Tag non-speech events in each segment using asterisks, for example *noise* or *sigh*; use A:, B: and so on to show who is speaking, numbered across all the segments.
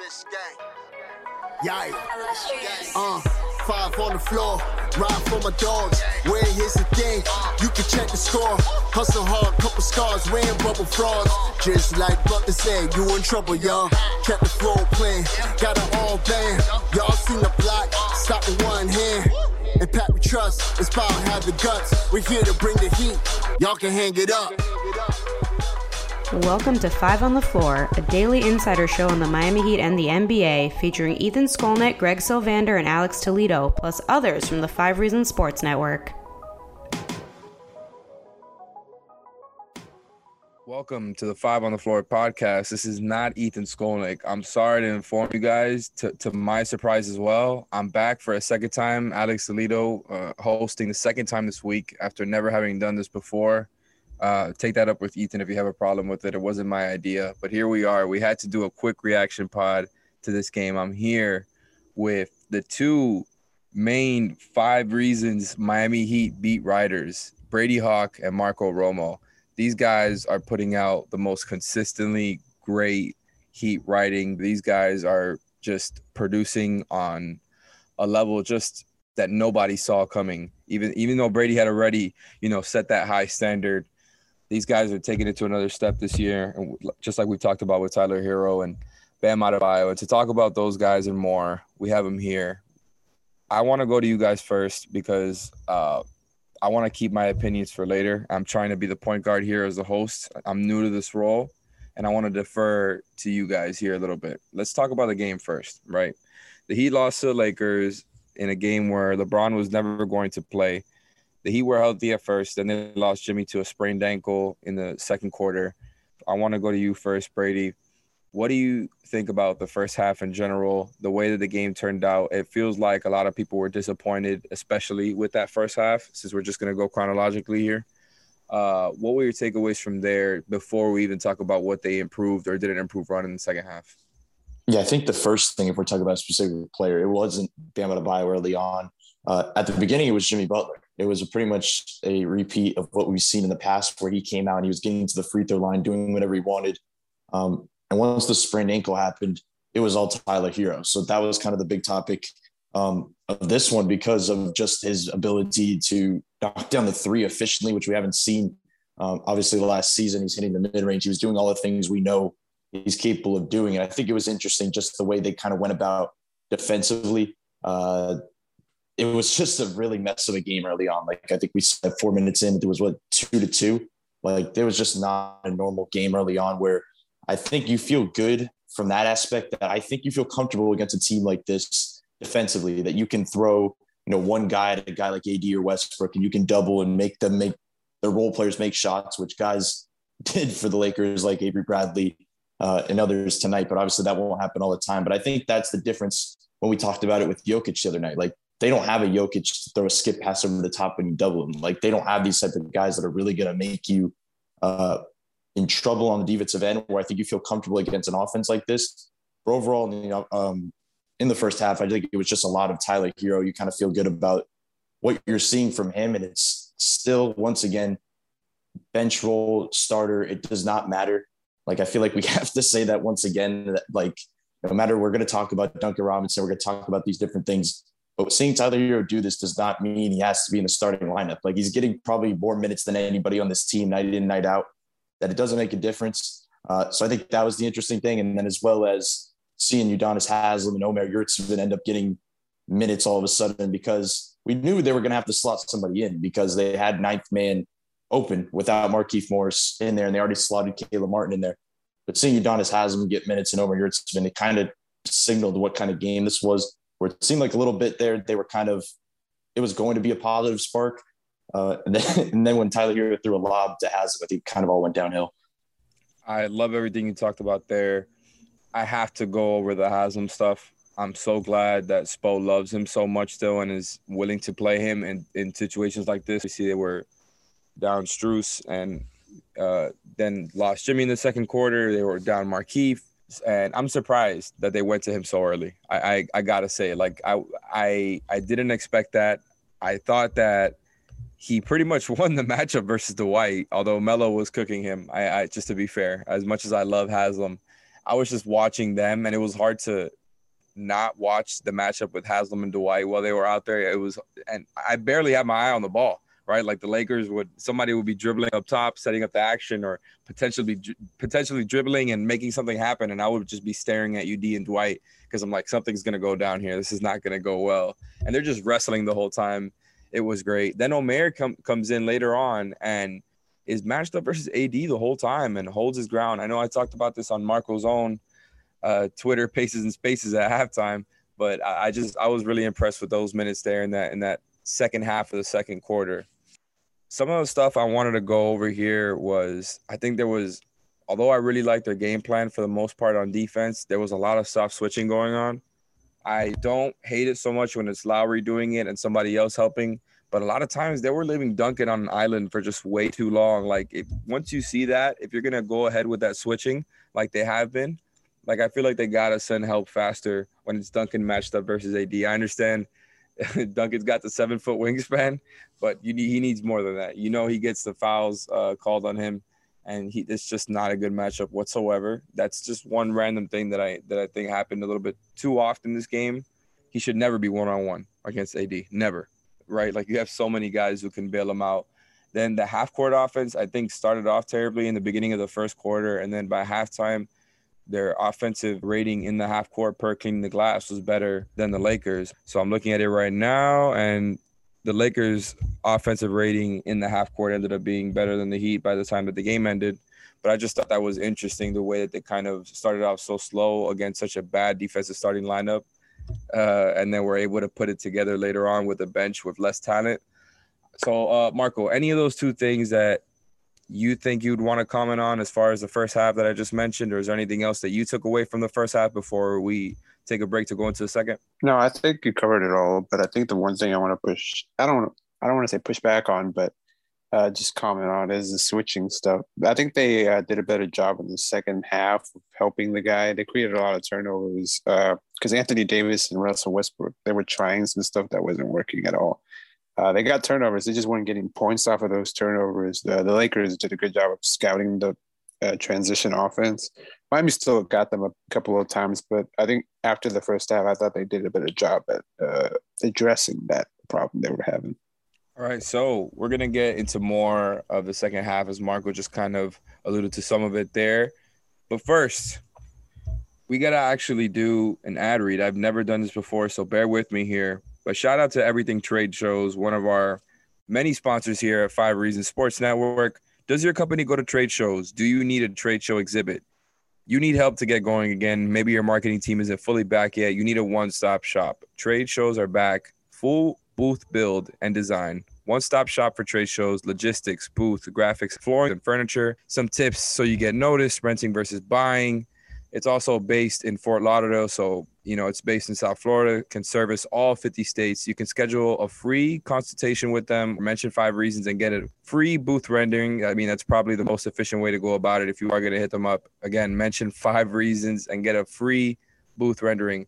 A: Bitch gang. Yikes. Uh, five on the floor. Ride for my dogs. Where here's the thing. You can check the score. Hustle hard, couple scars. Wearing bubble frauds. Just like Butler said, you in trouble, y'all. Kept the flow playing. Got it all band. Y'all seen the block. Stop with one hand. And Pat we trust. It's power have the guts. We're here to bring the heat. Y'all can hang it up.
B: Welcome to Five on the Floor, a daily insider show on the Miami Heat and the NBA, featuring Ethan Skolnick, Greg Sylvander, and Alex Toledo, plus others from the Five Reasons Sports Network.
C: Welcome to the Five on the Floor podcast. This is not Ethan Skolnick. I'm sorry to inform you guys, to, to my surprise as well. I'm back for a second time. Alex Toledo uh, hosting the second time this week after never having done this before. Uh, take that up with Ethan if you have a problem with it. It wasn't my idea, but here we are. We had to do a quick reaction pod to this game. I'm here with the two main five reasons Miami Heat beat Riders Brady Hawk and Marco Romo. These guys are putting out the most consistently great Heat writing. These guys are just producing on a level just that nobody saw coming. Even even though Brady had already, you know, set that high standard these guys are taking it to another step this year. And just like we talked about with Tyler Herro and Bam Adebayo, to talk about those guys and more, we have them here. I want to go to you guys first because uh, I want to keep my opinions for later. I'm trying to be the point guard here as the host. I'm new to this role, and I want to defer to you guys here a little bit. Let's talk about the game first, right? The Heat lost to the Lakers in a game where LeBron was never going to play the Heat were healthy at first, and then lost Jimmy to a sprained ankle in the second quarter. I want to go to you first, Brady. What do you think about the first half in general, the way that the game turned out? It feels like a lot of people were disappointed, especially with that first half, since we're just going to go chronologically here. Uh, what were your takeaways from there before we even talk about what they improved or didn't improve on in the second half?
D: Yeah, I think the first thing, if we're talking about a specific player, it wasn't Bam Adebayo early on. Uh, at the beginning, it was Jimmy Butler. It was pretty much a repeat of what we've seen in the past, where he came out and he was getting to the free throw line, doing whatever he wanted. Um, and once the sprained ankle happened, it was all Tyler Herro. So that was kind of the big topic um, of this one because of just his ability to knock down the three efficiently, which we haven't seen. Um, obviously, the last season he's hitting the mid range. He was doing all the things we know he's capable of doing. And I think it was interesting just the way they kind of went about defensively. Uh, it was *laughs* just a really mess of a game early on. Like I think we said four minutes in, it was what two to two. Like there was just not a normal game early on where I think you feel good from that aspect that I think you feel comfortable against a team like this defensively that you can throw, you know, one guy at a guy like AD or Westbrook and you can double and make them make their role players make shots, which guys *laughs* did for the Lakers like Avery Bradley uh, and others tonight. But obviously that won't happen all the time. But I think that's the difference when we talked about it with Jokic the other night. Like they don't have a Jokic to throw a skip pass over the top when you double them. Like they don't have these type of guys that are really going to make you uh, in trouble on the defensive end. Where I think you feel comfortable against an offense like this. But overall, you know, um, in the first half, I think it was just a lot of Tyler Herro. You kind of feel good about what you're seeing from him, and it's still once again bench role starter. It does not matter. Like I feel like we *laughs* have to say that once again. That like no matter we're going to talk about Duncan Robinson, we're going to talk about these different things but seeing Tyler Herro do this does not mean he has to be in the starting lineup. Like he's getting probably more minutes than anybody on this team, night in, night out. That it doesn't make a difference. Uh, so I think that was the interesting thing. And then as well as seeing Udonis Haslem and Omer Yurtseven end up getting minutes all of a sudden because we knew they were going to have to slot somebody in because they had ninth man open without Markieff Morris in there, and they already slotted Caleb Martin in there. But seeing Udonis Haslem get minutes and Omer Yurtseven, it kind of signaled what kind of game this was where it seemed like a little bit there they were kind of it was going to be a positive spark. Uh, and, then, *laughs* and then when Tyler Herro threw a lob to Haslem, it kind of all went downhill.
C: I love everything you talked about there. I have to go over the Haslem stuff. I'm so glad that Spo loves him so much still and is willing to play him in, in situations like this. We see they were down Strus and uh, then lost Jimmy in the second quarter. They were down Markieff. And I'm surprised that they went to him so early. I, I, I gotta say, like I I I didn't expect that. I thought that he pretty much *laughs* won the matchup versus Dwight, although Melo was cooking him. I, I just to be fair, as much as I love Haslem, I was just watching them, and it was hard to not watch the matchup with Haslem and Dwight while they were out there. It was, and I barely had my eye on the ball. Right, like the Lakers would, somebody would be dribbling up top, setting up the action, or potentially potentially dribbling and making something happen, and I would just be staring at UD and Dwight because I'm like, something's gonna go down here. This is not gonna go well, and they're just wrestling the whole time. It was great. Then Omer com- comes in later on and is matched up versus AD the whole time and holds his ground. I know I talked about this on Marco's own uh, Twitter paces and spaces at halftime. But I, I just I was really impressed with those minutes there in that in that second half of the second quarter. Some of the stuff I wanted to go over here was I think there was although I really liked their game plan for the most part on defense, there was a lot of soft switching going on. I don't hate it so much when it's Lowry doing it and somebody else helping, but a lot of times they were leaving Duncan on an island for just way too long. Like if, once you see that, if you're gonna go ahead with that switching like they have been, like I feel like they gotta send help faster when it's Duncan matched up versus AD. I understand *laughs* Duncan's got the seven foot wingspan, but you, he needs more than that. You know, he gets the fouls uh, called on him, and he it's just not a good matchup whatsoever. That's just one random thing that I that I think happened a little bit too often this game. He should never be one on one against AD. Never, right? Like you have so many guys who can bail him out. Then the half court offense, I think, started off terribly in the beginning of the first quarter, and then by halftime their offensive rating in the half court per cleaning the glass was better than the Lakers. So I'm looking at it right now, and the Lakers' offensive rating in the half court ended up being better than the Heat by the time that the game ended. But I just thought that was interesting the way that they kind of started off so slow against such a bad defensive starting lineup. Uh, and then were able to put it together later on with a bench with less talent. So, uh, Marco, any of those two things that you think you'd want to comment on as far as the first half that I just mentioned, or is there anything else that you took away from the first half before we take a break to go into the second?
E: No, I think you covered it all. But I think the one thing I want to push, I don't, I don't want to say push back on, but uh, just comment on is the switching stuff. I think they uh, did a better job in the second half of helping the guy. They created a lot of turnovers because uh, Anthony Davis and Russell Westbrook they were trying some stuff that wasn't working at all. Uh, they got turnovers. They just weren't getting points off of those turnovers. The, the Lakers did a good job of scouting the uh, transition offense. Miami still got them a couple of times, but I think after the first half, I thought they did a better job at uh, addressing that problem they were having.
C: All right, so we're gonna get into more of the second half as Marco just kind of alluded to some of it there. But first, we gotta actually do an ad read. I've never done this before, so bear with me here. But shout out to Everything Trade Shows, one of our many sponsors here at Five Reasons Sports Network. Does your company go to trade shows? Do you need a trade show exhibit? You need help to get going again. Maybe your marketing team isn't fully back yet. You need a one stop shop. Trade shows are back, full booth build and design. One stop shop for trade shows, logistics, booth, graphics, flooring, and furniture. Some tips so you get noticed, renting versus buying. It's also based in Fort Lauderdale, so you know it's based in South Florida. Can service all 50 states. You can schedule a free consultation with them. Mention five reasons and get a free booth rendering. I mean, that's probably the most efficient way to go about it. If you are going to hit them up, again, mention five reasons and get a free booth rendering.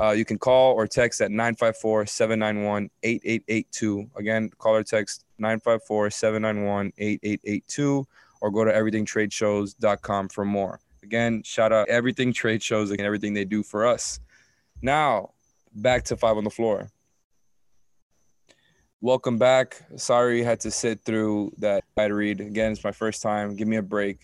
C: Uh, you can call or text at 954 791 8882. Again, call or text 954 791 8882 or go to everythingtradeshows.com for more. Again, shout out everything trade shows and everything they do for us. Now, back to five on the floor. Welcome back. Sorry had to sit through that bad read. Again, it's my first time. Give me a break.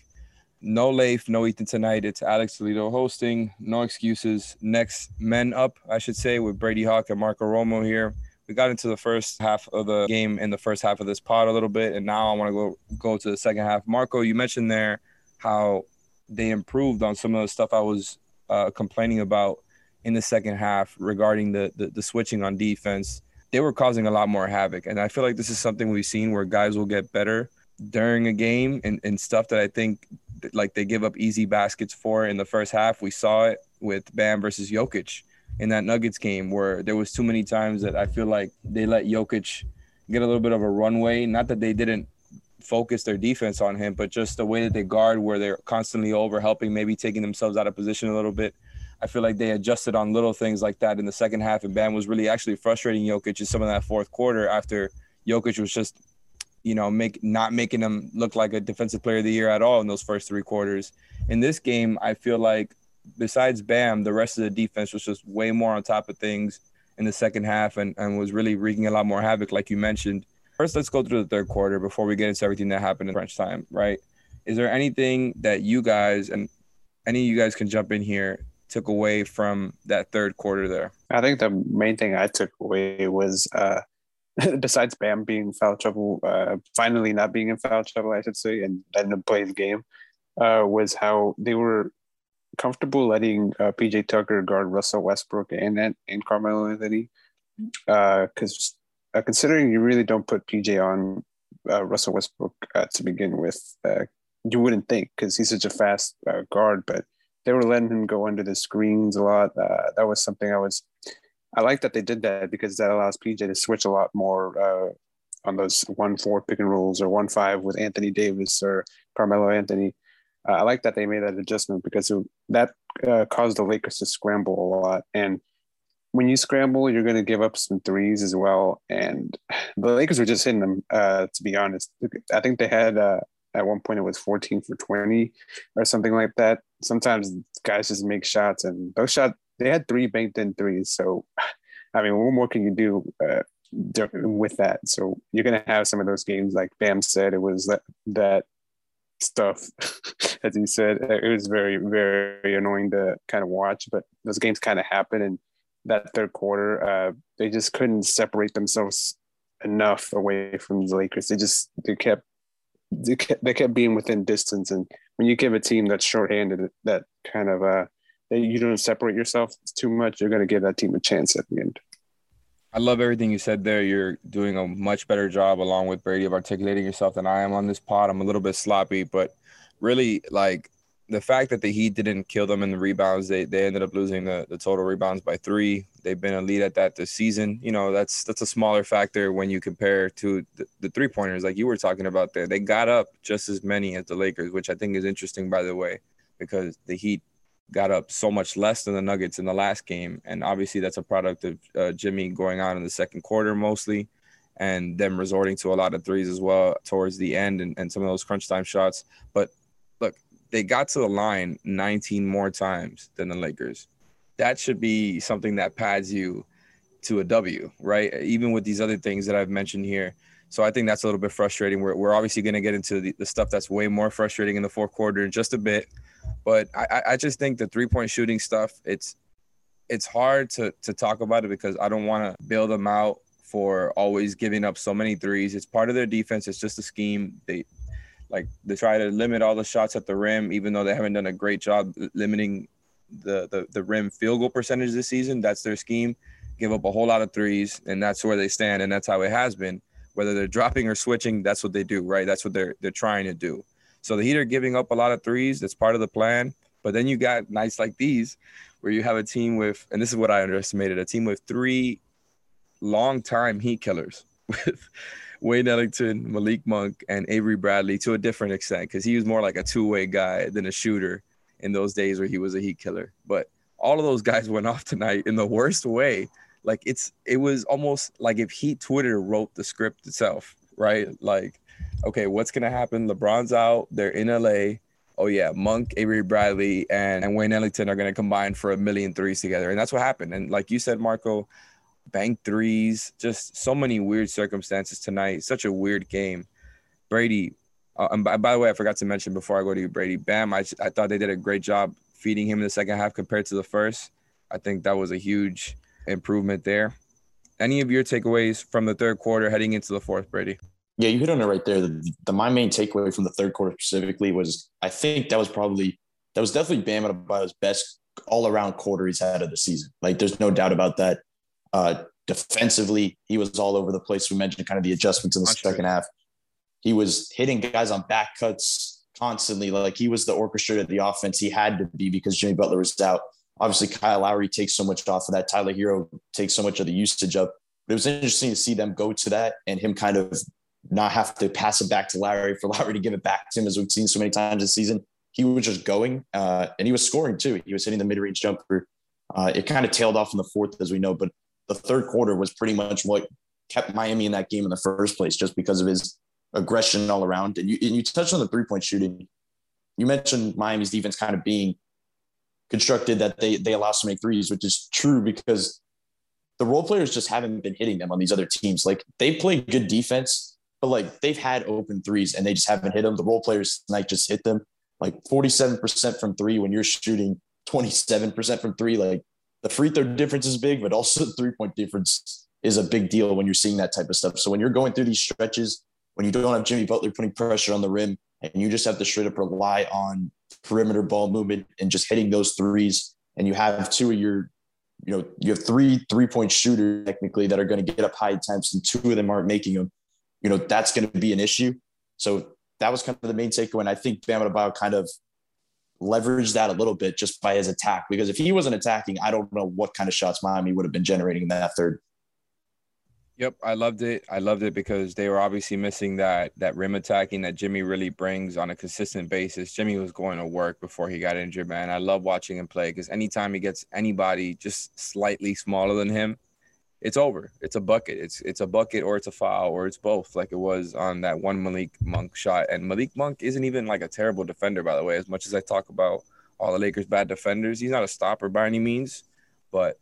C: No Leif, no Ethan tonight. It's Alex Toledo hosting. No excuses. Next men up, I should say, with Brady Hawk and Marco Romo here. We got into the first half of the game in the first half of this pod a little bit, and now I want to go go to the second half. Marco, you mentioned there how they improved on some of the stuff I was uh, complaining about in the second half regarding the, the, the switching on defense. They were causing a lot more havoc, and I feel like this is something we've seen where guys will get better during a game and, and stuff that I think like they give up easy baskets for in the first half. We saw it with Bam versus Jokic in that Nuggets game, where there was too many times that I feel like they let Jokic get a little bit of a runway. Not that they didn't focus their defense on him, but just the way that they guard, where they're constantly over helping, maybe taking themselves out of position a little bit. I feel like they adjusted on little things like that in the second half, and Bam was really actually frustrating Jokic in some of that fourth quarter after Jokic was just, you know, make not making him look like a defensive player of the year at all in those first three quarters. In this game, I feel like besides Bam, the rest of the defense was just way more on top of things in the second half and, and was really wreaking a lot more havoc, like you mentioned. First, let's go through the third quarter before we get into everything that happened in crunch time, right? Is there anything that you guys and any of you guys can jump in here took away from that third quarter there?
E: I think the main thing I took away was uh, *laughs* besides Bam being foul trouble, uh, finally not being in foul trouble, I should say, and letting him play the game, uh, was how they were comfortable letting uh, PJ Tucker guard Russell Westbrook and and Carmelo Anthony, because uh, uh, considering you really don't put PJ on uh, Russell Westbrook to begin with, you wouldn't think because he's such a fast guard, but they were letting him go under the screens a lot. that was something I was. I like that they did that because that allows PJ to switch a lot more on those one four pick and rolls or one five with Anthony Davis or Carmelo Anthony. Uh, I like that they made that adjustment because it, that uh, caused the Lakers to scramble a lot. And when you scramble, you're going to give up some threes as well. And *sighs* the Lakers were just hitting them, uh, to be honest. I think they had, uh, at one point, it was 14 for 20 or something like that. Sometimes guys just make shots, and those shots, they had three banked in threes. So, *sighs* I mean, what more can you do? Uh, with that, so you're gonna have some of those games, like Bam said, it was that that stuff, *laughs* as he said. It was very, very annoying to kind of watch, but those games kind of happen. And that third quarter, uh, they just couldn't separate themselves enough away from the Lakers. They just, they kept, they kept, they kept being within distance. And when you give a team that's shorthanded, that kind of, uh, you don't separate yourself too much, you're going to give that team a chance at the end.
C: I love everything you said there. You're doing a much better job, along with Brady, of articulating yourself than I am on this pod. I'm a little bit sloppy, but really, like the fact that the Heat didn't kill them in the rebounds, they they ended up losing the, the total rebounds by three. They've been a lead at that this season. You know, that's that's a smaller factor when you compare to the, the three pointers, like you were talking about there. They got up just as many as the Lakers, which I think is interesting, by the way, because the Heat got up so much less than the Nuggets in the last game. And obviously, that's a product of uh, Jimmy going on in the second quarter mostly and them resorting to a lot of threes as well towards the end and, and some of those crunch time shots. But they got to the line 19 more times than the Lakers. That should be something that pads you to a W, right? Even with these other things that I've mentioned here. So I think that's a little bit frustrating. We're, we're obviously going to get into the, the stuff that's way more frustrating in the fourth quarter in just a bit. But I, I just think the three point shooting stuff, it's it's hard to to talk about it because I don't want to build them out for always giving up so many threes. It's part of their defense. It's just a scheme. They like they try to limit all the shots at the rim, even though they haven't done a great job limiting the the, the rim field goal percentage this season. That's their scheme. Give up a whole lot of threes, and that's where they stand, and that's how it has been. Whether they're dropping or switching, that's what they do, right? That's what they're they're trying to do. So the Heat are giving up a lot of threes. That's part of the plan. But then you got nights like these where you have a team with, and this is what I underestimated, a team with three long-time Heat killers *laughs* with Wayne Ellington, Malik Monk, and Avery Bradley to a different extent because he was more like a two-way guy than a shooter in those days where he was a Heat killer. But all of those guys *laughs* went off tonight in the worst way. Like it's it was almost like if Heat Twitter wrote the script itself, right? Like okay, what's gonna happen? LeBron's out. They're in LA. Oh yeah, Monk, Avery Bradley, and, and Wayne Ellington are gonna combine for a million threes together, and that's what happened. And like you said, Marco, bank threes, just so many weird circumstances tonight. Such a weird game. Brady, uh, and by, by, the way, I forgot to mention before I go to you, Brady. Bam, I, I thought they did a great job feeding him in the second half compared to the first. I think that was a huge improvement there. Any of your takeaways from the third quarter heading into the fourth, Brady?
D: Yeah, you hit on it right there. The, the, my main takeaway from the third quarter specifically was I think that was probably that was definitely Bam about his best all around quarter he's had of the season. Like there's no doubt about that. Uh, defensively, he was all over the place. We mentioned kind of the adjustments in the second half. He was hitting guys on back cuts constantly. Like he was the orchestrator of the offense. He had to be because Jimmy Butler was out. Obviously, Kyle Lowry takes so much off of that. Tyler Herro takes so much of the usage up. But it was interesting to see them go to that and him kind of not have to pass it back to Lowry for *laughs* Lowry to give it back to him, as we've seen so many times this season. He was just going uh, and he was scoring too. He was hitting the mid range jumper. Uh, it kind of tailed off in the fourth, as we know, but the third quarter was pretty much what kept Miami in that game in the first place, just because of his aggression all around. And you, and you touched on the three point shooting. You mentioned Miami's defense kind of being constructed that they they allow so many threes, which is true because the role players just haven't been hitting them on these other teams. Like they play good defense, but like they've had open threes and they just haven't hit them. The role players tonight just hit them like 47% from three when you're shooting 27% from three. Like the free throw difference is big, but also *laughs* the three point difference is a big deal when you're seeing that type of stuff. So when you're going through these stretches, when you don't have Jimmy Butler putting pressure on the rim and you just have to straight up rely on perimeter ball movement and just hitting those threes, and you have two of your, you know, you have three three point shooters technically that are going to get up high attempts, and two of them aren't making them. You know, that's going to be an issue. So that was kind of the main takeaway. And I think Bam Adebayo kind of leveraged that a little bit just by his attack. Because if he wasn't attacking, I don't know what kind of shots Miami would have been generating in that third.
C: Yep, I loved it. I loved it because they were obviously missing that that rim attacking that Jimmy really brings on a consistent basis. Jimmy was going to work before he got injured, man. I love watching him play because anytime he gets anybody just slightly smaller than him, it's over. It's a bucket. It's it's a bucket or it's a foul or it's both, like it was on that one Malik Monk shot. And Malik Monk isn't even like a terrible defender, by the way. As much as I talk about all the Lakers' bad defenders, he's not a stopper by any means. But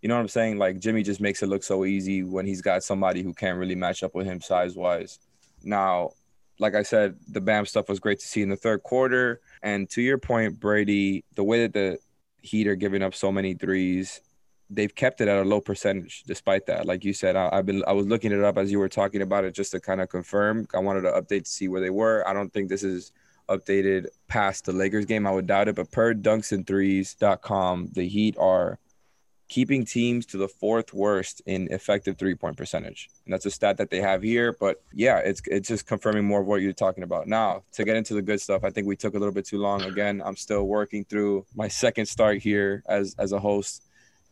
C: you know what I'm saying? Like Jimmy just makes it look so easy when he's got somebody who can't really match up with him size wise. Now, like I said, the Bam stuff was great to see in the third quarter. And to your point, Brady, the way that the Heat are giving up so many threes they've kept it at a low percentage despite that. Like you said, I, have been I was looking it up as you were talking about it just to kind of confirm. I wanted to update to see where they were. I don't think this is updated past the Lakers game. I would doubt it, but per dunksandthrees.com, the Heat are keeping teams to the fourth worst in effective three point percentage. And that's a stat that they have here. But yeah, it's it's just confirming more of what you're talking about. Now, to get into the good stuff, I think we took a little bit too long. Again, I'm still working through my second start here as as a host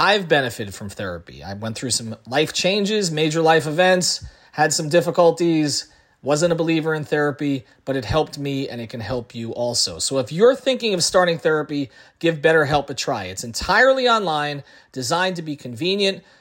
F: I've benefited from therapy. I went through some life changes, major life events, had some difficulties, wasn't a believer in therapy, but it helped me and it can help you also. So if you're thinking of starting therapy, give BetterHelp a try. It's entirely online, designed to be convenient,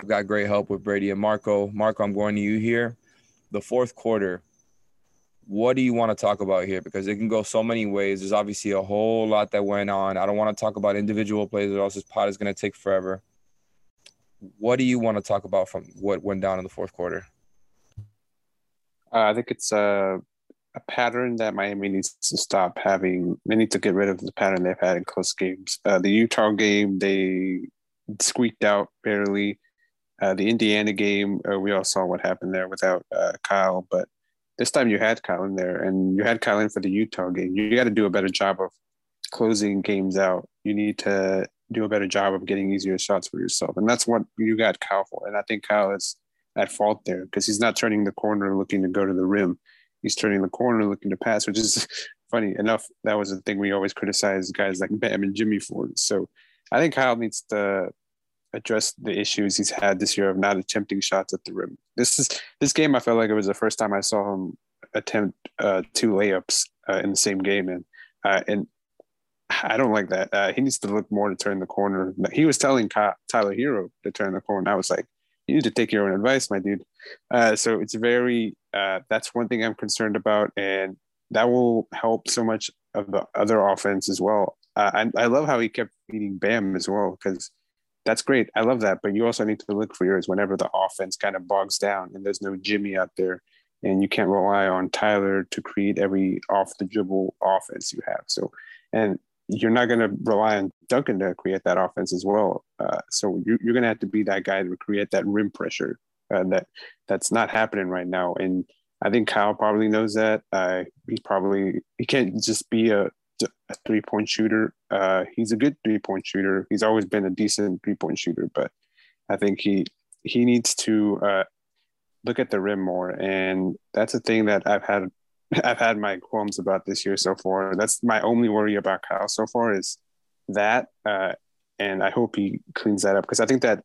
C: I've got great help with Brady and Marco. Marco, I'm going to you here. The fourth quarter, what do you want to talk about here? Because it can go so many ways. There's obviously a whole lot that went on. I don't want to talk about individual plays, or else this pot is going to take forever. What do you want to talk about from what went down in the fourth quarter?
E: Uh, I think it's a, a pattern that Miami needs to stop having. They need to get rid of the pattern they've had in close games. Uh, the Utah game, they squeaked out barely. Uh, the Indiana game, uh, we all saw what happened there without uh, Kyle, but this time you had Kyle in there and you had Kyle in for the Utah game. You got to do a better job of closing games out. You need to do a better job of getting easier shots for yourself. And that's what you got Kyle for. And I think Kyle is at fault there because he's not turning the corner looking to go to the rim. He's turning the corner looking to pass, which is *laughs* funny enough. That was the thing we always criticize guys like Bam and Jimmy for. So I think Kyle needs to address the issues he's had this year of not attempting shots at the rim. This is this game. I felt like it was the first time I saw him attempt uh, two layups uh, in the same game, and uh, and I don't like that. Uh, he needs to look more to turn the corner. He was telling Tyler Herro to turn the corner. I was like, you need to take your own advice, my dude. Uh, so it's very. Uh, that's one thing I'm concerned about, and that will help so much of the other offense as well. I, I love how he kept feeding Bam as well because that's great. I love that. But you also need to look for yours whenever the offense kind of bogs down and there's no Jimmy out there and you can't rely on Tyler to create every off the dribble offense you have. So, and you're not going to rely on Duncan to create that offense as well. Uh, so you, are going to have to be that guy to create that rim pressure uh, that that's not happening right now. And I think Kyle probably knows that. Uh, he probably he can't just be a a three point shooter. Uh, he's a good three point shooter. He's always been a decent three point shooter, but I think he he needs to uh, look at the rim more, and that's a thing that I've had *laughs* I've had my qualms about this year so far. That's my only worry about Kyle so far is that, uh, and I hope he cleans that up because I think that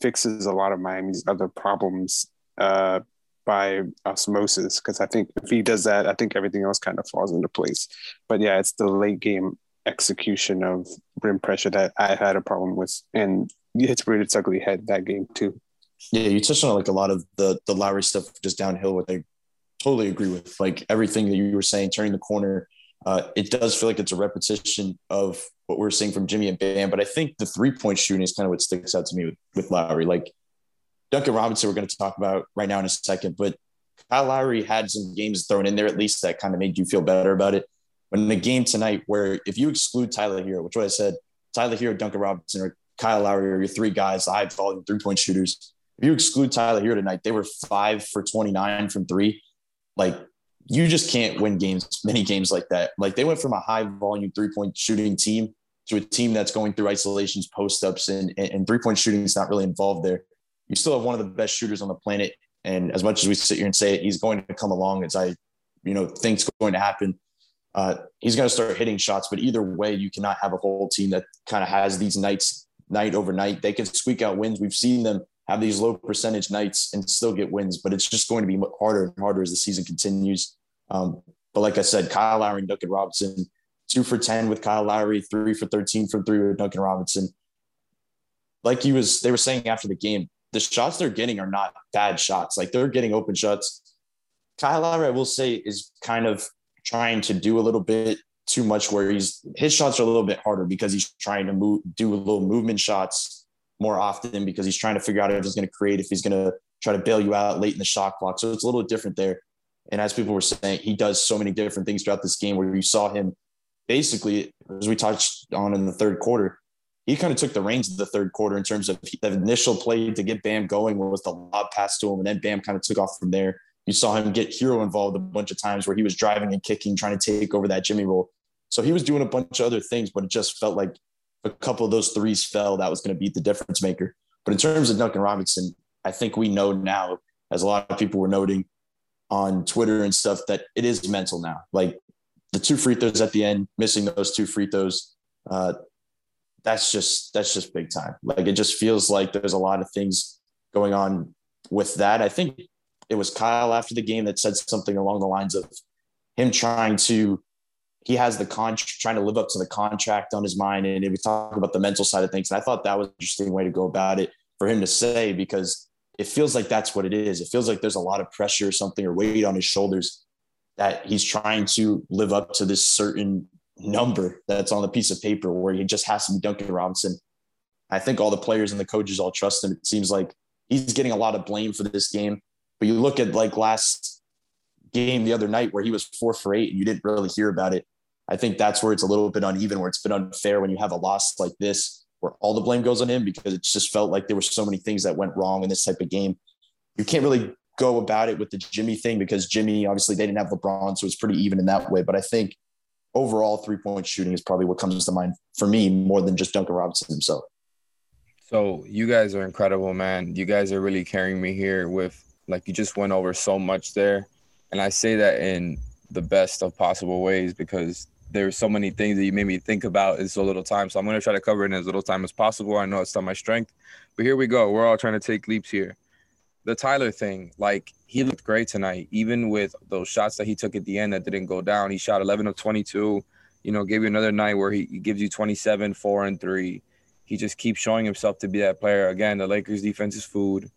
E: fixes a lot of Miami's other problems uh, by osmosis because I think if he does that, I think everything else kind of falls into place. But yeah, it's the late game execution of rim pressure that I had a problem with, and it's reared its ugly head that game too.
D: Yeah, you touched on like a lot of the the Lowry stuff just downhill, which I totally agree with. Like everything that you were saying, turning the corner. Uh, it does feel like it's a repetition of what we're seeing from Jimmy and Bam, but I think the three point shooting is kind of what sticks out to me with, with Lowry. Like Duncan Robinson, we're going to talk about right now in a second, but Kyle Lowry had some games thrown in there at least that kind of made you feel better about it. But in the game tonight, where if you exclude Tyler Herro, which what I said, Tyler Herro, Duncan Robinson, or Kyle Lowry are your three guys, high volume three point shooters. If you exclude Tyler Herro tonight, they were five for 29 from three. Like you just can't win games, many games like that. Like they went from a high volume three point shooting team to a team that's going through isolations, post ups, and, and three point shooting is not really involved there you still have one of the best shooters on the planet. And as much as we sit here and say it, he's going to come along as I, you know, think's going to happen. Uh, he's going to start hitting shots, but either way, you cannot have a whole team that kind of has these nights, night over night. They can squeak out wins. We've seen them have these low percentage nights and still get wins, but it's just going to be harder and harder as the season continues. Um, but like I said, Kyle Lowry and Duncan Robinson, two for 10 with Kyle Lowry, three for 13 from three with Duncan Robinson. Like he was, they were saying after the game, the shots they're getting are not bad shots. Like they're getting open shots. Kyle Lowry, I will say, is kind of trying to do a little bit too much where he's his shots are a little bit harder because he's trying to move do a little movement shots more often because he's trying to figure out if he's going to create, if he's going to try to bail you out late in the shot clock. So it's a little different there. And as people were saying, he does so many different things throughout this game where you saw him basically, as we touched on in the third quarter, he kind of took the reins of the third quarter in terms of the initial play to get Bam going was the lob pass to him, and then Bam kind of took off from there. You saw him get Herro involved a bunch of times where he was driving and kicking, trying to take over that Jimmy role. So he was doing a bunch of other things, but it just felt like a couple of those threes fell. That was going to be the difference maker. But in terms of Duncan Robinson, I think we know now, as a lot of people were noting on Twitter and stuff, that it is mental now. Like the two free throws at the end, missing those two free throws, uh, that's just that's just big time. Like it just feels like there's a lot of things going on with that. I think it was Kyle after the game that said something along the lines of him trying to he has the con trying to live up to the contract on his mind and we talk about the mental side of things. And I thought that was an interesting way to go about it for him to say because it feels like that's what it is. It feels like there's a lot of pressure or something or weight on his shoulders that he's trying to live up to this certain number that's on the piece of paper where he just has to be Duncan Robinson. I think all the players and the coaches all trust him. It seems like he's getting a lot of blame for this game. But you look at like last game the other night where he was four for eight and you didn't really hear about it. I think that's where it's a little bit uneven, where it's been unfair when you have a loss like this, where all the blame goes on him because it just felt like there were so many things that went wrong in this type of game. You can't really go about it with the Jimmy thing because Jimmy, obviously, they didn't have LeBron, so it's pretty even in that way. But I think overall three point shooting is probably what comes to mind for me more than just Duncan Robinson himself.
C: So you guys are incredible, man. You guys are really carrying me here with like you just went over so much there. And I say that in the best of possible ways because there's so many things that you made me think about in so little time. So I'm gonna try to cover it in as little time as possible. I know it's not my strength, but here we go. We're all trying to take leaps here. The Tyler thing, like he looked great tonight, even with those shots that he took at the end that didn't go down. He shot 11 of 22. You know, gave you another night where he, gives you 27, four and three. He just keeps showing himself to be that player. Again, the Lakers defense is food.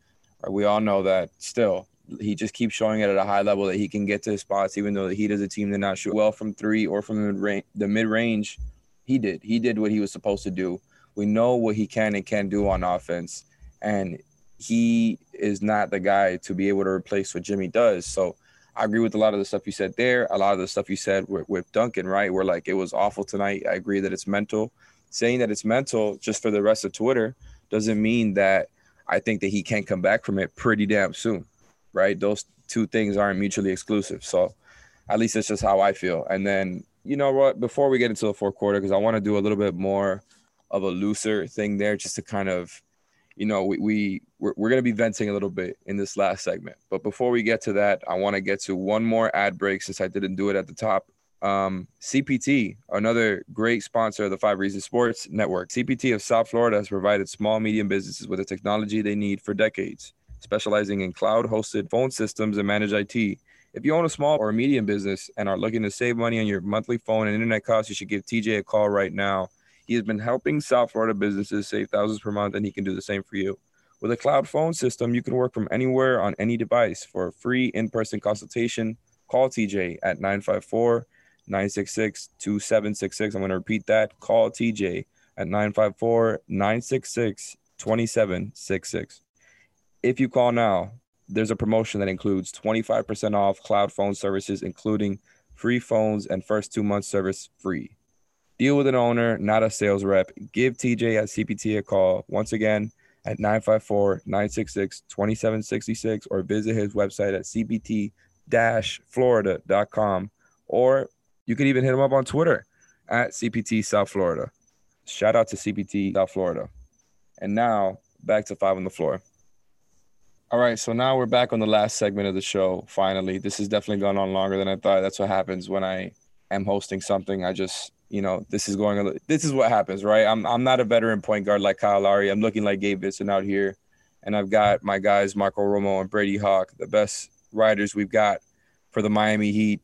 C: Uh, we all know that. Still, he just keeps showing it at a high level that he can get to his spots, even though the Heat is a team that not shoot well from three or from the mid range. He did. He did what he was supposed to do. We know what he can and can do on offense, and he is not the guy to be able to replace what Jimmy does. So I agree with a lot of the stuff you said there. A lot of the stuff you said with, with Duncan, right? Where like it was awful tonight. I agree that it's mental. Saying that it's mental just for the rest of Twitter doesn't mean that I think that he can't come back from it pretty damn soon right? Those two things aren't mutually exclusive. So at least it's just how I feel. And then, you know what, before we get into the fourth quarter, because I want to do a little bit more of a looser thing there, just to kind of, you know, we, we we're, we're going to be venting a little bit in this last segment. But before we get to that, I want to get to one more ad break since I didn't do it at the top. Um, CPT, another great sponsor of the Five Reasons Sports Network. CPT of South Florida has provided small, medium businesses with the technology they need for decades specializing in cloud hosted phone systems and managed IT. If you own a small or medium business and are looking to save money on your monthly phone and internet costs, you should give TJ a call right now. He has been helping South Florida businesses save thousands per month, and he can do the same for you. With a cloud phone system, you can work from anywhere on any device. For a free in person consultation, call TJ at 954 966 2766. I'm going to repeat that. Call TJ at 954 966 2766. If you call now, there's a promotion that includes 25% off cloud phone services, including free phones and first two months service free. Deal with an owner, not a sales rep. Give TJ at CPT a call. Once again, at 954 966 2766 or visit his website at cpt florida.com. Or you can even hit him up on Twitter at CPT South Florida. Shout out to CPT South Florida. And now back to five on the floor. All right, so now we're back on the last segment of the show. Finally, this has definitely gone on longer than I thought. That's what happens when I am hosting something. I just, you know, this is going. This is what happens, right? I'm I'm not a veteran point guard like Kyle Lowry. I'm looking like Gabe Vincent out here, and I've got my guys Marco Romo and Brady Hawk, the best writers we've got for the Miami Heat.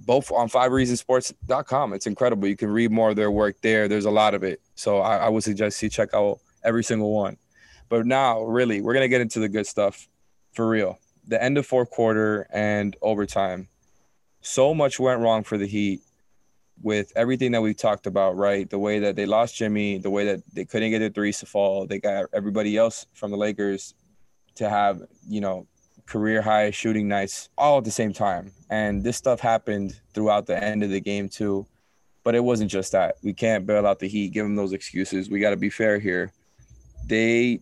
C: Both on FiveReasonSports.com. It's incredible. You can read more of their work there. There's a lot of it. So I, I would suggest you check out every single one. But now, really, we're gonna get into the good stuff for real. The end of fourth quarter and overtime. So much went wrong for the Heat with everything that we've talked about, right? The way that they lost Jimmy, the way that they couldn't get their threes to fall. They got everybody else from the Lakers to have, you know, career high shooting nights all at the same time. And this stuff happened throughout the end of the game too. But it wasn't just that. We can't bail out the Heat, give them those excuses. We got to be fair here they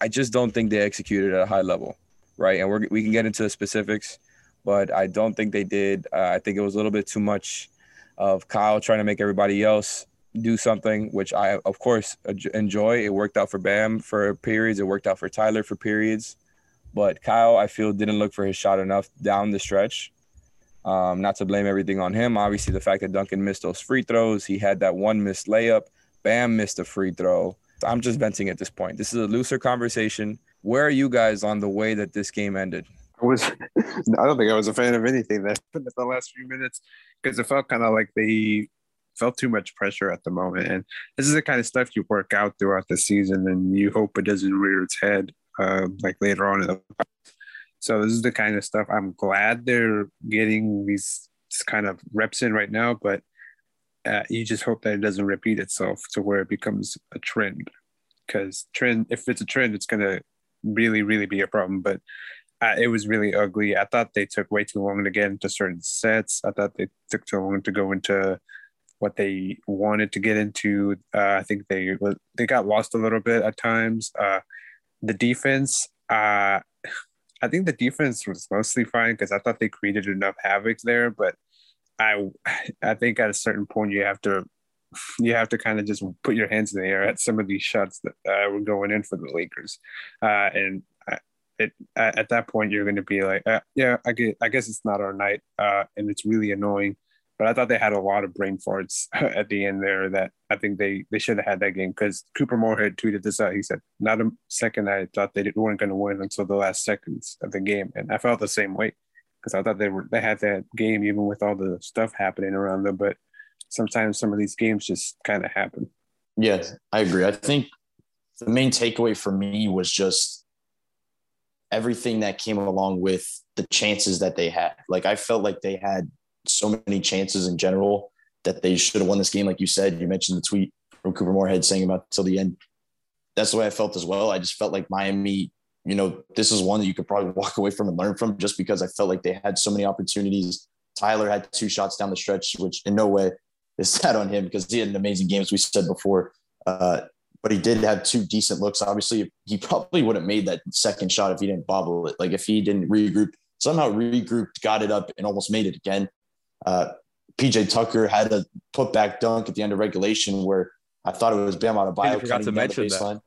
C: I just don't think they executed at a high level, right? And we we can get into the specifics, but I don't think they did. Uh, I think it was a little bit too much of Kyle trying to make everybody else do something, which I of course enjoy. It worked out for Bam for periods. It worked out for Tyler for periods, but Kyle I feel didn't look for his shot enough down the stretch. Um, not to blame everything on him. Obviously, the fact that Duncan missed those free throws, he had that one missed layup. Bam missed a free throw. I'm just venting at this point. This is a looser conversation. Where are you guys on the way that this game ended?
E: I was, *laughs* I don't think I was a fan of anything that happened in the last few minutes because it felt kind of like they felt too much pressure at the moment. And this is the kind of stuff you work out throughout the season, and you hope it doesn't rear its head uh, like later on in the. So this is the kind of stuff I'm glad they're getting these kind of reps in right now, but uh, you just hope that it doesn't repeat itself to where it becomes a trend because trend if it's a trend it's to really really be a problem but uh, it was really ugly. I thought they took way too long to get into certain sets. I thought they took too long to go into what they wanted to get into. Uh, i think they they got lost a little bit at times. Uh, the defense uh, i think the defense was mostly fine because i thought they created enough havoc there but I I think at a certain point you have to you have to kind of just put your hands in the air at some of these shots that uh, were going in for the Lakers, uh, and it at, that point you're going to be like, uh, yeah, I guess, I guess it's not our night, uh, and it's really annoying. But I thought they had a lot of brain farts *laughs* at the end there that I think they they should have had that game because Couper Moorhead tweeted this out. He said, "Not a second I thought they weren't going to win until the last seconds of the game," and I felt the same way because I thought they were they had that game even with all the stuff happening around them. But sometimes some of these games just kind of happen.
D: Yeah, I agree. I think the main takeaway for me was just everything that came along with the chances that they had. Like I felt like they had so many chances in general that they should have won this game. Like you said, you mentioned the tweet from Couper Moorhead saying about till the end. That's the way I felt as well. I just felt like Miami, you know, this is one that you could probably *laughs* walk away from and learn from just because I felt like they had so many opportunities. Tyler had two shots down the stretch, which in no way is *laughs* sad on him because he had an amazing game, as we said before. Uh, but he did have two decent looks. Obviously, he probably would have made that second shot if he didn't bobble it. Like if he didn't regroup, somehow regrouped, got it up, and almost made it again. Uh, PJ Tucker had a put back dunk at the end of regulation where I thought it was Bam Adebayo cutting down the baseline.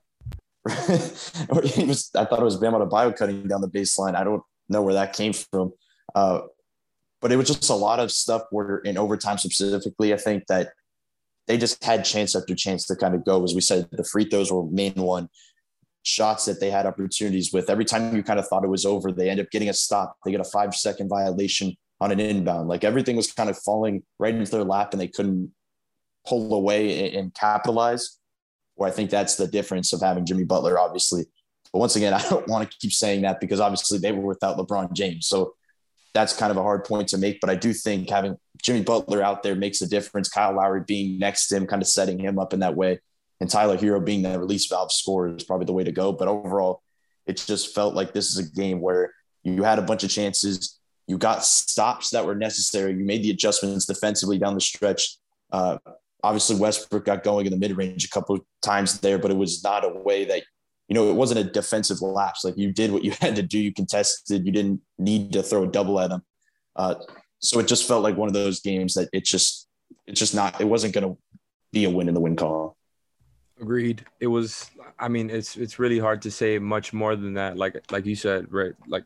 D: or *laughs* he was, I thought it was Bam Adebayo cutting down the baseline. I don't know where that came from. Uh, but it was just a lot of stuff where in overtime specifically, I think that they just had chance after chance to kind of go. As we said, the free throws were main one. Shots that they had opportunities with. Every time you kind of thought it was over, they end up getting a stop. They get a five second violation on an inbound. Like everything was kind of falling right into their lap and they couldn't pull away and capitalize. Where I think that's the difference of having Jimmy Butler, obviously. But once again, *laughs* I don't want to keep saying that because obviously they were without LeBron James. So that's kind of a hard point to make. But I do think having Jimmy Butler out there makes a difference. Kyle Lowry being next to him, kind of setting him up in that way. And Tyler Herro being the release valve scorer is probably the way to go. But overall, it just felt like this is a game where you had a bunch of chances you got stops that were necessary. You made the adjustments defensively down the stretch. Uh, obviously, Westbrook got going in the mid range a couple of times there, but it was not a way that, you know, it wasn't a defensive lapse. Like you did what you *laughs* had to do. You contested. You didn't need to throw a double at him. Uh, so it just felt like one of those games that it just, it's just not, it wasn't going to be a win in the win call.
C: Agreed. It was. I mean, it's it's really hard to say much more than that. Like like you said, right? Like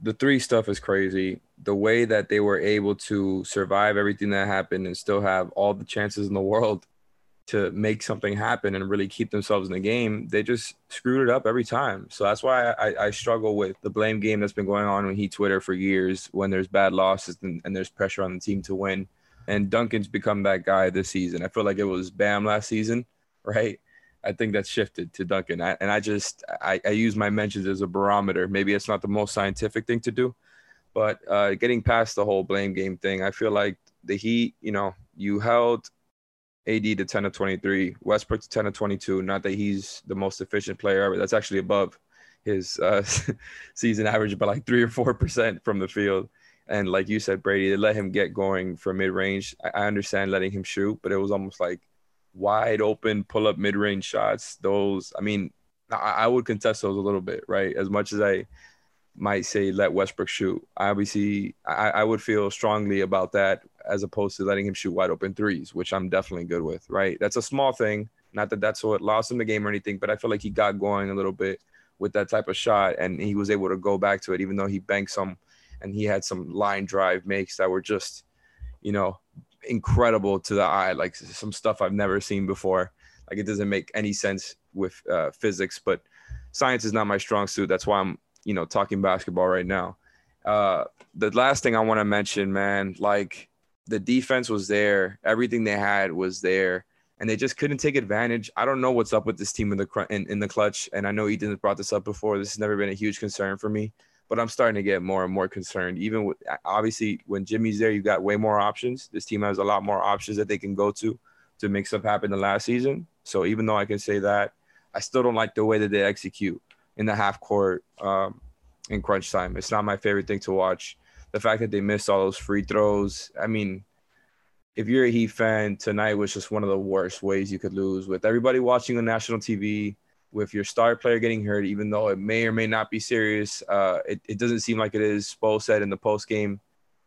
C: the three stuff is crazy. The way that they were able to survive everything that happened and still have all the chances in the world to make something happen and really keep themselves in the game, they just screwed it up every time. So that's why I, I struggle with the blame game that's been going on on Heat Twitter for years when there's bad losses and, and there's pressure on the team to win. And Duncan's become that guy this season. I feel like it was Bam last season, *laughs* right? I think that's shifted to Duncan. I, and I just I, I, use my mentions as a barometer. Maybe it's not the most scientific thing to do, but uh, getting past the whole blame game thing, I feel like the Heat, you know, you held AD to 10 of 23, Westbrook to 10 of 22. Not that he's the most efficient player ever. That's actually above his uh, *laughs* season average by like three or four percent from the field. And like you said, Brady, they let him get going from mid range. I, understand letting him shoot, but it was almost like wide open pull up mid range shots. Those, I mean, I, would contest those a little bit, right? As much as I might say let Westbrook shoot, obviously I, I would feel strongly about that as opposed to letting him shoot wide open threes, which I'm definitely good with, right? That's a small thing. Not that that's what lost him the game or anything, but I feel like he got going a little bit with that type of shot and he was able to go back to it, even though he banked some and he had some line drive makes that were just, you know, incredible to the eye, like some stuff I've never seen before. Like it doesn't make any sense with uh, physics, but science is not my strong suit. That's why I'm, you know, talking basketball right now. Uh, the last thing I want to mention, man, like the defense was there, everything they had was there, and they just couldn't take advantage. I don't know what's up with this team in the in, in the clutch, and I know Ethan brought this up before. This has never been a huge concern for me but I'm starting to get more and more concerned. Even with obviously when Jimmy's there, you've got way more options. This team has a lot more options that they can go to to make stuff happen the last season. So even though I can say that, I still don't like the way that they execute in the half court um, in crunch time. It's not my favorite thing to watch. The fact that they missed all those free throws. I mean, if you're a Heat fan, tonight was just one of the worst ways you could lose with everybody watching on national TV with your star player getting hurt, even though it may or may not be serious. Uh, it, it doesn't seem like it is. Spo said in the post game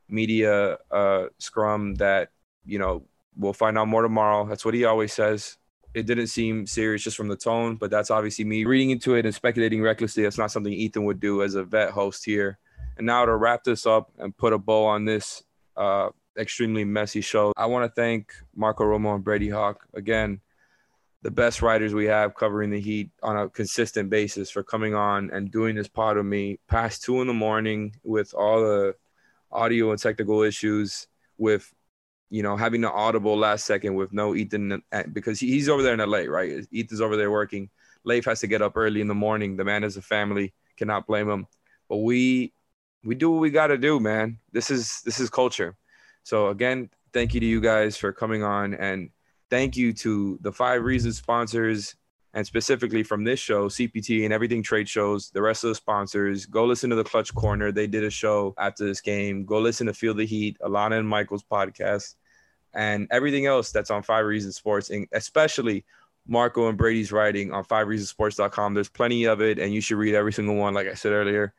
C: media uh, scrum that you know we'll find out more tomorrow. That's what he always says. It didn't seem serious just from the tone, but that's obviously me reading into it and speculating recklessly. That's not something Ethan would do as a vet host here. And now to wrap this up and put a bow on this uh, extremely messy show, I want to thank Marco Romo and Brady Hawk again the best writers we have covering the Heat on a consistent basis for coming on and doing this pod with me past two in the morning with all the audio and technical issues, with you know having the audible last second with no Ethan because he's over there in LA, right? Ethan's over there working. Leif has to get up early in the morning. The man has a family, cannot blame him. But we we do what we got to do, man. This is this is culture. So again, thank you to you guys for coming on and thank you to the Five Reasons sponsors, and specifically from this show, CPT and everything trade shows, the rest of the sponsors. Go listen to the Clutch Corner. They did a show after this game. Go listen to Feel the Heat, Alana and Michael's podcast, and everything else that's on Five Reasons Sports, and especially Marco and Brady's writing on fivereasonsports.com. There's plenty of it, and you should read every single one, like I said earlier.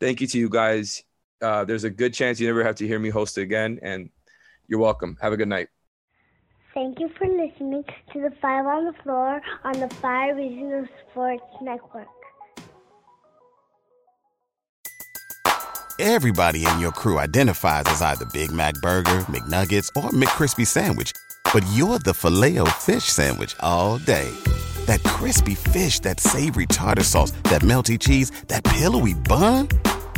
C: Thank you to you guys. Uh, there's a good chance you never have to hear me host again, and you're welcome. Have a good night.
G: Thank you for listening to the Five on the Floor on the Five Reasons Sports Network.
H: Everybody in your crew identifies as either Big Mac Burger, McNuggets, or McCrispy Sandwich, but you're the filet fish Sandwich all day. That crispy fish, that savory tartar sauce, that melty cheese, that pillowy bun.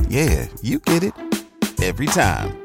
H: Yeah, you get it every time.